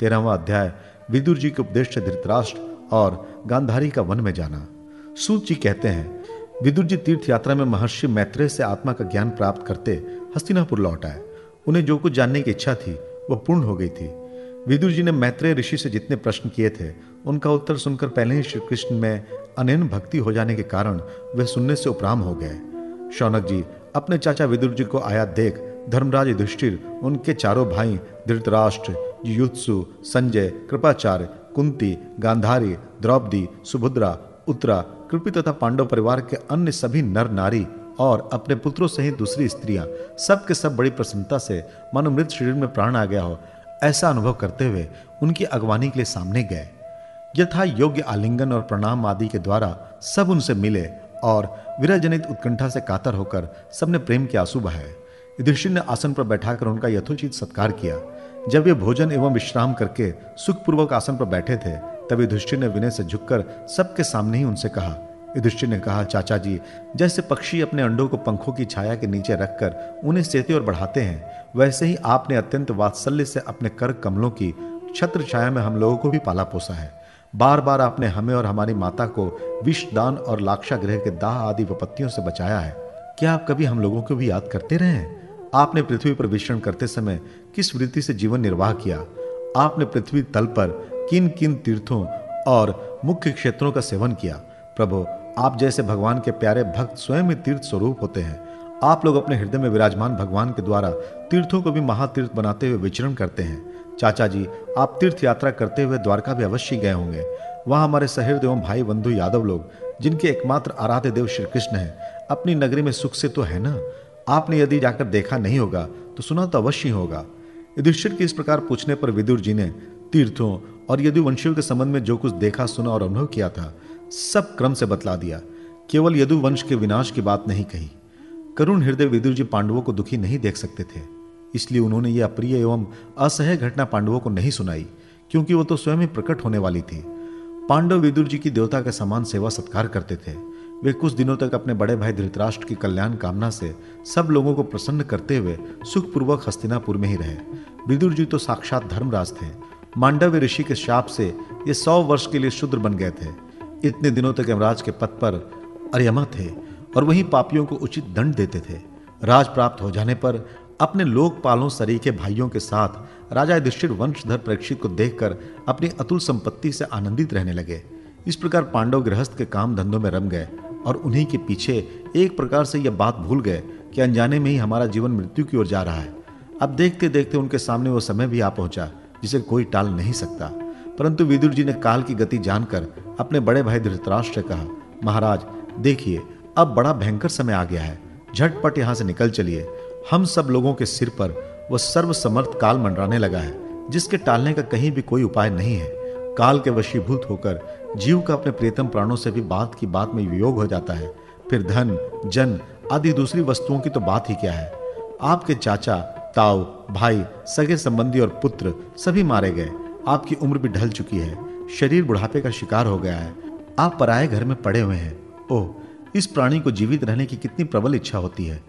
तेरहवा अध्याय, विदुर जी के उपदेश से धृतराष्ट्र और गांधारी का वन में जाना। सूत जी कहते हैं, विदुर जी तीर्थ यात्रा में महर्षि मैत्रेय से आत्मा का ज्ञान प्राप्त करते हस्तिनापुर लौट आए। उन्हें जो कुछ जानने की इच्छा थी, वह पूर्ण हो गई थी। विदुर जी ने मैत्रेय ऋषि से जितने प्रश्न किए थे, उनका उत्तर सुनकर पहले ही श्री कृष्ण में अनैन भक्ति हो जाने के कारण वे सुनने से उपराम हो गए। शौनक जी, अपने चाचा विदुर जी को आया देख धर्मराज युधिष्ठिर, उनके चारों भाई धृतराष्ट्र युत्सु, संजय, कृपाचार्य, कुंती, गांधारी, द्रौपदी, सुभद्रा उत्तरा कृपी तथा पांडव परिवार के अन्य सभी नर नारी और अपने पुत्रों सहित दूसरी स्त्रियाँ सब के सब बड़ी प्रसन्नता से मानो मृत शरीर में प्राण आ गया हो, ऐसा अनुभव करते हुए उनकी अगवानी के लिए सामने गए। यथा योग्य आलिंगन और प्रणाम आदि के द्वारा सब उनसे मिले और विरह जनित उत्कंठा से कातर होकर सबने प्रेम के आँसू बहाए। युधिष्ठिर ने आसन पर बैठाकर उनका यथोचित सत्कार किया। जब वे भोजन एवं विश्राम करके सुखपूर्वक आसन पर बैठे थे, तब युधिष्ठिर ने विनय से झुककर सबके सामने ही उनसे कहा। युधिष्ठिर ने कहा, चाचा जी, जैसे पक्षी अपने अंडों को पंखों की छाया के नीचे रखकर उन्हें सेते और बढ़ाते हैं, वैसे ही आपने अत्यंत वात्सल्य से अपने कर कमलों की छत्र छाया में हम लोगों को भी पाला पोसा है। बार बार आपने हमें और हमारी माता को विष दान और लाक्षाग्रह के दाह आदि विपत्तियों से बचाया है। क्या आप कभी हम लोगों को भी याद करते रहे हैं? आपने पृथ्वी पर विचरण करते समय किस वृत्ति से जीवन निर्वाह किया? आपने पृथ्वी तल पर किन किन तीर्थों और मुख्य क्षेत्रों का सेवन किया? प्रभु, आप जैसे भगवान के प्यारे भक्त स्वयं ही तीर्थ स्वरूप होते हैं। आप लोग अपने हृदय में विराजमान भगवान के द्वारा तीर्थों को भी महातीर्थ बनाते हुए विचरण करते हैं। चाचा जी, आप तीर्थ यात्रा करते हुए द्वारका भी अवश्य गए होंगे। वहाँ हमारे सहृद एवं भाई बंधु यादव लोग, जिनके एकमात्र आराध्य देव श्री कृष्ण है, अपनी नगरी में सुख से तो है ना? आपने यदि जाकर देखा नहीं होगा तो सुना तो अवश्य होगा। युधिष्ठिर के इस प्रकार पूछने पर विदुर जी ने, तीर्थों और यदुवंशियों के संबंध में जो कुछ देखा, सुना और अनुभव किया था, सब क्रम से बतला दिया। केवल यदुवंश के विनाश की बात नहीं कही। करुण हृदय विदुर जी पांडवों को दुखी नहीं देख सकते थे, इसलिए उन्होंने यह अप्रिय एवं असह्य घटना पांडवों को नहीं सुनाई, क्योंकि वो तो स्वयं ही प्रकट होने वाली थी। पांडव विदुर जी की देवता का समान सेवा सत्कार करते थे। वे कुछ दिनों तक अपने बड़े भाई धृतराष्ट्र की कल्याण कामना से सब लोगों को प्रसन्न करते हुए सुखपूर्वक हस्तिनापुर में ही रहे। विदुर जी तो साक्षात धर्मराज थे। मांडव्य ऋषि के शाप से ये सौ वर्ष के लिए शुद्र बन गए थे। इतने दिनों तक यमराज के पद पर अर्यमा थे और वही पापियों को उचित दंड देते थे। राज प्राप्त हो जाने पर अपने लोकपालों सरीखे भाइयों के साथ राजा युधिष्ठिर वंशधर परीक्षित को देखकर अपनी अतुल संपत्ति से आनंदित रहने लगे। इस प्रकार पांडव गृहस्थ के काम धंधों में रम गए और उन्हीं के पीछे एक प्रकार से यह बात भूल गए कि अनजाने में ही हमारा जीवन मृत्यु की ओर जा रहा है। अब देखते देखते उनके सामने वो समय भी आ पहुँचा, जिसे कोई टाल नहीं सकता। परंतु विदुर जी ने काल की गति जानकर अपने बड़े भाई धृतराष्ट्र से कहा, महाराज, देखिए, अब बड़ा भयंकर समय आ गया है। झटपट यहाँ से निकल चलिए। हम सब लोगों के सिर पर वह सर्वसमर्थ काल मंडराने लगा है, जिसके टालने का कहीं भी कोई उपाय नहीं है। काल के वशीभूत होकर जीव का अपने प्रियतम प्राणों से भी बात की बात में वियोग हो जाता है। फिर धन, जन आदि दूसरी वस्तुओं की तो बात ही क्या है? आपके चाचा, ताऊ, भाई, सगे संबंधी और पुत्र सभी मारे गए। आपकी उम्र भी ढल चुकी है। शरीर बुढ़ापे का शिकार हो गया है। आप पराए घर में पड़े हुए हैं। ओह, इस प्राणी को जीवित रहने की कितनी प्रबल इच्छा होती है।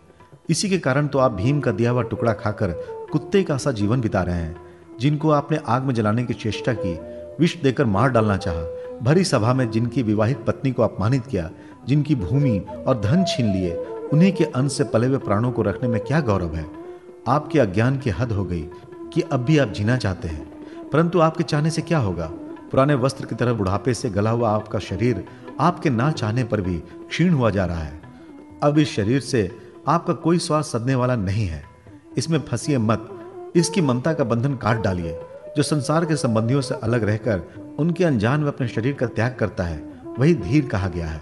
इसी के कारण तो आप भीम का दिया हुआ टुकड़ा खाकर कुत्ते का सा जीवन बिता रहे हैं, जिनको आपने आग में जलाने की चेष्टा की। विष देकर मार डालना चाहा। भरी सभा में जिनकी विवाहित पत्नी को अपमानित किया, जिनकी भूमि और धन छीन लिए, उन्हीं के अंश से पले हुए प्राणों को रखने में क्या गौरव है? आपके अज्ञान की हद हो गई कि अब भी आप जीना चाहते हैं। परंतु आपके चाहने से क्या होगा? पुराने वस्त्र की तरह बुढ़ापे से गला हुआ आपका शरीर आपके ना चाहने पर भी क्षीण हुआ जा रहा है। अब इस शरीर से आपका कोई स्वाद सदने वाला नहीं है। इसमें फंसिए मत। इसकी ममता का बंधन काट डालिए। जो संसार के संबंधियों से अलग रहकर उनके अनजान में अपने शरीर का त्याग करता है, वही धीर कहा गया है।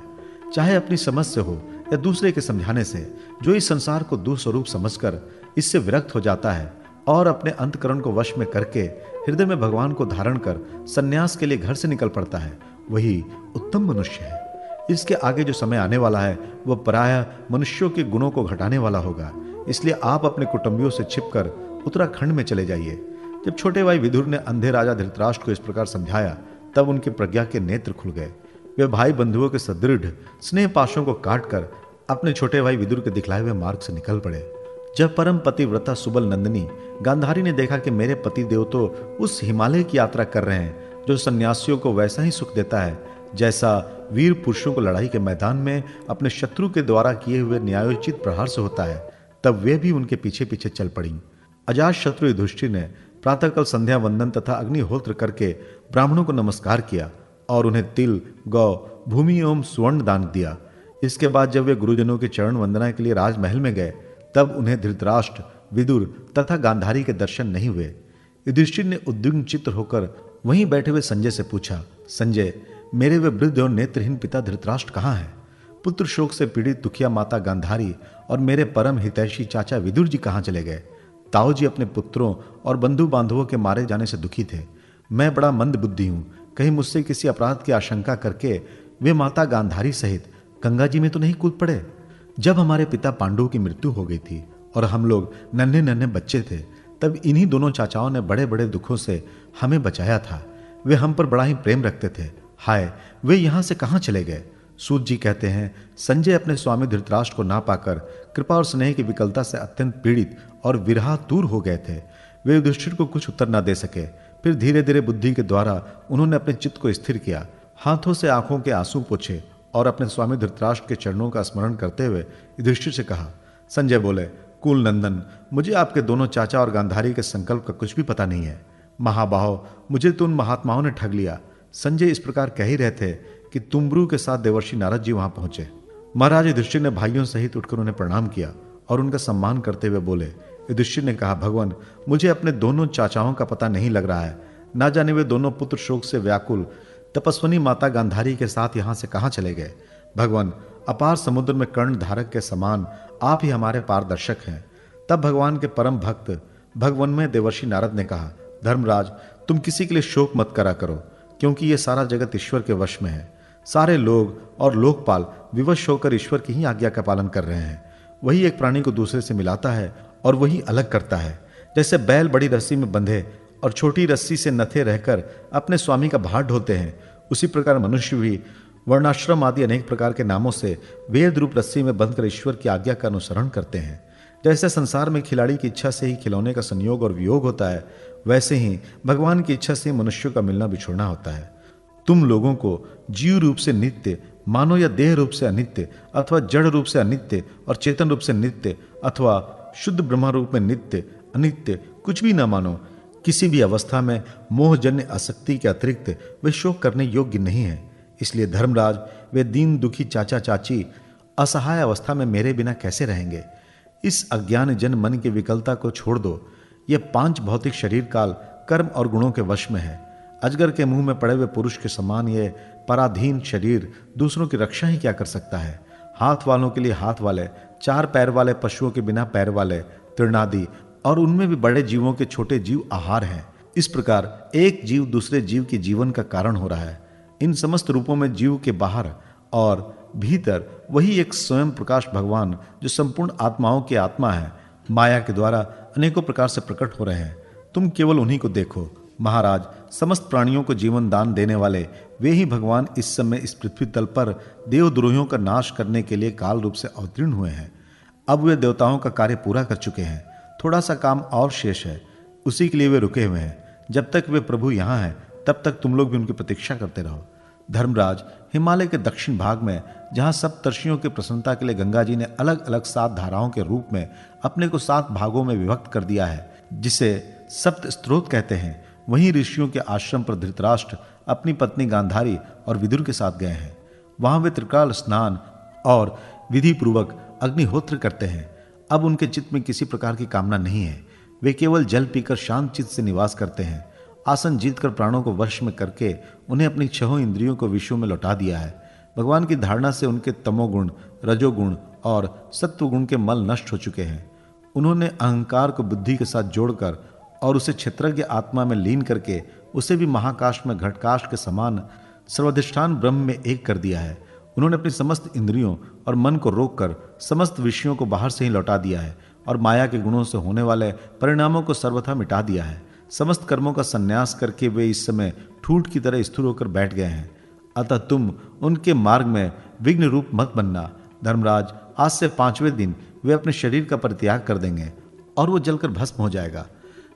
चाहे अपनी समझ से हो या दूसरे के समझाने से, जो इस संसार को दुस्वरूप समझकर इससे विरक्त हो जाता है और अपने अंतकरण को वश में करके हृदय में भगवान को धारण कर सन्यास के लिए घर से निकल पड़ता है, वही उत्तम मनुष्य है। इसके आगे जो समय आने वाला है वह प्राय मनुष्यों के गुणों को घटाने वाला होगा। इसलिए आप अपने कुटुंबियों से छिपकर उत्तराखंड में चले जाइए। जब छोटे भाई विदुर ने अंधे राजा धृतराष्ट्र को इस प्रकार समझाया, तब उनकी प्रज्ञा के नेत्र खुल गए। वे भाई बंधुओं के सदृढ़, स्नेह पाशों को काट कर अपने छोटे भाई विदुर के दिखलाए हुए मार्ग से निकल पड़े। जब परम पतिव्रता सुबल नंदिनी गांधारी ने देखा कि मेरे पति देव तो उस हिमालय की यात्रा कर रहे हैं, जो सन्यासियों को वैसा ही सुख देता है, जैसा वीर पुरुषों को लड़ाई के मैदान में अपने शत्रु के द्वारा किए हुए न्यायोचित प्रहार से होता है, तब वे भी उनके पीछे पीछे चल पड़ी। अजात शत्रु युधिष्ठिर ने प्रातःकाल संध्या वंदन तथा अग्निहोत्र करके ब्राह्मणों को नमस्कार किया और उन्हें तिल, गौ, भूमि एवं स्वर्ण दान दिया। इसके बाद जब वे गुरुजनों के चरण वंदना के लिए राजमहल में गए, तब उन्हें धृतराष्ट्र, विदुर तथा गांधारी के दर्शन नहीं हुए। युधिष्ठिर ने उद्विग्न चित्र होकर वहीं बैठे हुए संजय से पूछा, संजय, मेरे वे वृद्ध और नेत्रहीन पिता धृतराष्ट्र कहाँ है? पुत्र शोक से पीड़ित दुखिया माता गांधारी और मेरे परम हितैषी चाचा विदुर जी कहाँ चले गए? ताऊ जी अपने पुत्रों और बंधु बांधवों के मारे जाने से दुखी थे। मैं बड़ा मंद बुद्धि हूँ। कहीं मुझसे किसी अपराध की आशंका करके वे माता गांधारी सहित गंगा जी में तो नहीं कूद पड़े। जब हमारे पिता पांडु की मृत्यु हो गई थी और हम लोग नन्हे नन्हे बच्चे थे, तब इन्हीं दोनों चाचाओं ने बड़े बड़े दुखों से हमें बचाया था। वे हम पर बड़ा ही प्रेम रखते थे। हाय, वे यहाँ से कहाँ चले गए? सूत जी कहते हैं, संजय अपने स्वामी धृतराष्ट्र को ना पाकर कृपा और स्नेह की विकलता से अत्यंत पीड़ित और विरहा दूर हो गए थे। वे युधिष्ठिर को कुछ उत्तर ना दे सके। फिर धीरे धीरे बुद्धि के द्वारा उन्होंने अपने चित्त को स्थिर किया। हाथों से आँखों के आँसू पूछे और अपने स्वामी धृतराष्ट्र के चरणों का स्मरण करते हुए युधिष्ठिर से कहा, संजय बोले, कुल नंदन, मुझे आपके दोनों चाचा और गांधारी के संकल्प का कुछ भी पता नहीं है। महाबाहो, मुझे तो उन महात्माओं ने ठग लिया। संजय इस प्रकार कह ही रहे थे कि तुम्बरू के साथ देवर्षि नारद जी वहाँ पहुँचे। महाराज युधिष्ठिर ने भाइयों सहित उठकर उन्हें प्रणाम किया और उनका सम्मान करते हुए बोले, युधिष्ठिर ने कहा, भगवान, मुझे अपने दोनों चाचाओं का पता नहीं लग रहा है। ना जाने वे दोनों पुत्र शोक से व्याकुल, तपस्वनी माता गांधारी के साथ यहाँ से कहाँ चले गए? भगवान, अपार समुद्र में कर्ण धारक के समान आप ही हमारे पारदर्शक हैं। तब भगवान के परम भक्त भगवान में देवर्षि नारद ने कहा, धर्मराज, तुम किसी के लिए शोक मत करा करो, क्योंकि यह सारा जगत ईश्वर के वश में है। सारे लोग और लोकपाल विवश होकर ईश्वर की ही आज्ञा का पालन कर रहे हैं। वही एक प्राणी को दूसरे से मिलाता है और वही अलग करता है। जैसे बैल बड़ी रस्सी में बंधे और छोटी रस्सी से नथे रहकर अपने स्वामी का भार ढोते हैं, उसी प्रकार मनुष्य भी वर्णाश्रम आदि अनेक प्रकार के नामों से वेद रूप रस्सी में बंधकर ईश्वर की आज्ञा का अनुसरण करते हैं। जैसे संसार में खिलाड़ी की इच्छा से ही खिलौने का संयोग और वियोग होता है, वैसे ही भगवान की इच्छा से मनुष्यों का मिलना बिछोड़ना होता है। तुम लोगों को जीव रूप से नित्य मानो या देह रूप से अनित्य, अथवा जड़ रूप से अनित्य और चेतन रूप से नित्य, अथवा शुद्ध ब्रह्मा रूप में नित्य, अनित्य, कुछ भी न मानो, किसी भी अवस्था में मोहजन्य आसक्ति के अतिरिक्त वे शोक करने योग्य नहीं है। इसलिए धर्मराज, वे दीन दुखी चाचा चाची, असहाय अवस्था में मेरे बिना कैसे रहेंगे? इस अज्ञान जन मन की विकलता को छोड़ दो। ये पाँच भौतिक शरीर काल कर्म और गुणों के वश में है। अजगर के मुँह में पड़े हुए पुरुष के समान ये पराधीन शरीर दूसरों की रक्षा ही क्या कर सकता है? हाथ वालों के लिए हाथ वाले, चार पैर वाले पशुओं के बिना पैर वाले, तृणादि और उनमें भी बड़े जीवों के छोटे जीव आहार हैं। इस प्रकार एक जीव दूसरे जीव के जीवन का कारण हो रहा है। इन समस्त रूपों में जीव के बाहर और भीतर वही एक स्वयं प्रकाश भगवान जो संपूर्ण आत्माओं की आत्मा है, माया के द्वारा अनेकों प्रकार से प्रकट हो रहे हैं। तुम केवल उन्हीं को देखो। महाराज, समस्त प्राणियों को जीवन दान देने वाले, वे ही भगवान इस समय इस पृथ्वी तल पर देवद्रोहियों का नाश करने के लिए काल रूप से अवतीर्ण हुए हैं। अब वे देवताओं का कार्य पूरा कर चुके हैं। थोड़ा सा काम और शेष है। उसी के लिए वे रुके हुए हैं। जब तक वे प्रभु यहाँ हैं, तब तक तुम लोग भी उनकी प्रतीक्षा करते रहो। धर्मराज, हिमालय के दक्षिण भाग में, जहाँ सब तर्शियों की प्रसन्नता के लिए गंगा जी ने अलग अलग सात धाराओं के रूप में अपने को सात भागों में विभक्त कर दिया है, जिसे सप्त स्त्रोत कहते हैं वहीं ऋषियों के आश्रम पर धृतराष्ट्र अपनी पत्नी गांधारी और विदुर के साथ गए हैं। वहाँ वे त्रिकाल स्नान और विधि पूर्वक अग्निहोत्र करते हैं। अब उनके चित्त में किसी प्रकार की कामना नहीं है। वे केवल जल पीकर शांत चित्त से निवास करते हैं। आसन जीतकर प्राणों को वश में करके उन्हें अपनी छहों इंद्रियों को विश्व में लौटा दिया है। भगवान की धारणा से उनके तमोगुण, रजोगुण और सत्वगुण के मल नष्ट हो चुके हैं। उन्होंने अहंकार को बुद्धि के साथ जोड़कर और उसे क्षेत्रज्ञ आत्मा में लीन करके उसे भी महाकाश में घटकाश के समान सर्वाधिष्ठान ब्रह्म में एक कर दिया है। उन्होंने अपनी समस्त इंद्रियों और मन को रोककर समस्त विषयों को बाहर से ही लौटा दिया है और माया के गुणों से होने वाले परिणामों को सर्वथा मिटा दिया है। समस्त कर्मों का संन्यास करके वे इस समय ठूठ की तरह स्थिर होकर बैठ गए हैं। अतः तुम उनके मार्ग में विघ्न रूप मत बनना। धर्मराज, आज से पाँचवें दिन वे अपने शरीर का परित्याग कर देंगे और वो जलकर भस्म हो जाएगा।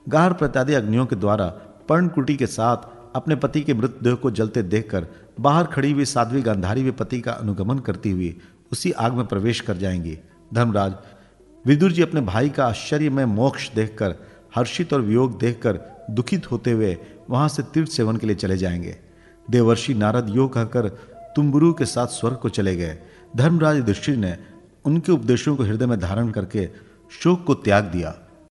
गार प्रत्यादि अग्नियों के द्वारा पर्णकुटी के साथ अपने पति के मृतदेह को जलते देखकर बाहर खड़ी हुई साध्वी गांधारी वे पति का अनुगमन करती हुई उसी आग में प्रवेश कर जाएँगी। धर्मराज, विदुर जी अपने भाई का आश्चर्य में मोक्ष देखकर, हर्षित और वियोग देखकर दुखित होते हुए वहाँ से तीर्थ सेवन के लिए चले जाएँगे। देवर्षि नारद यो कहकर तुम्बुरु के साथ स्वर्ग को चले गए। धर्मराज दृष्टि ने उनके उपदेशों को हृदय में धारण करके शोक को त्याग दिया।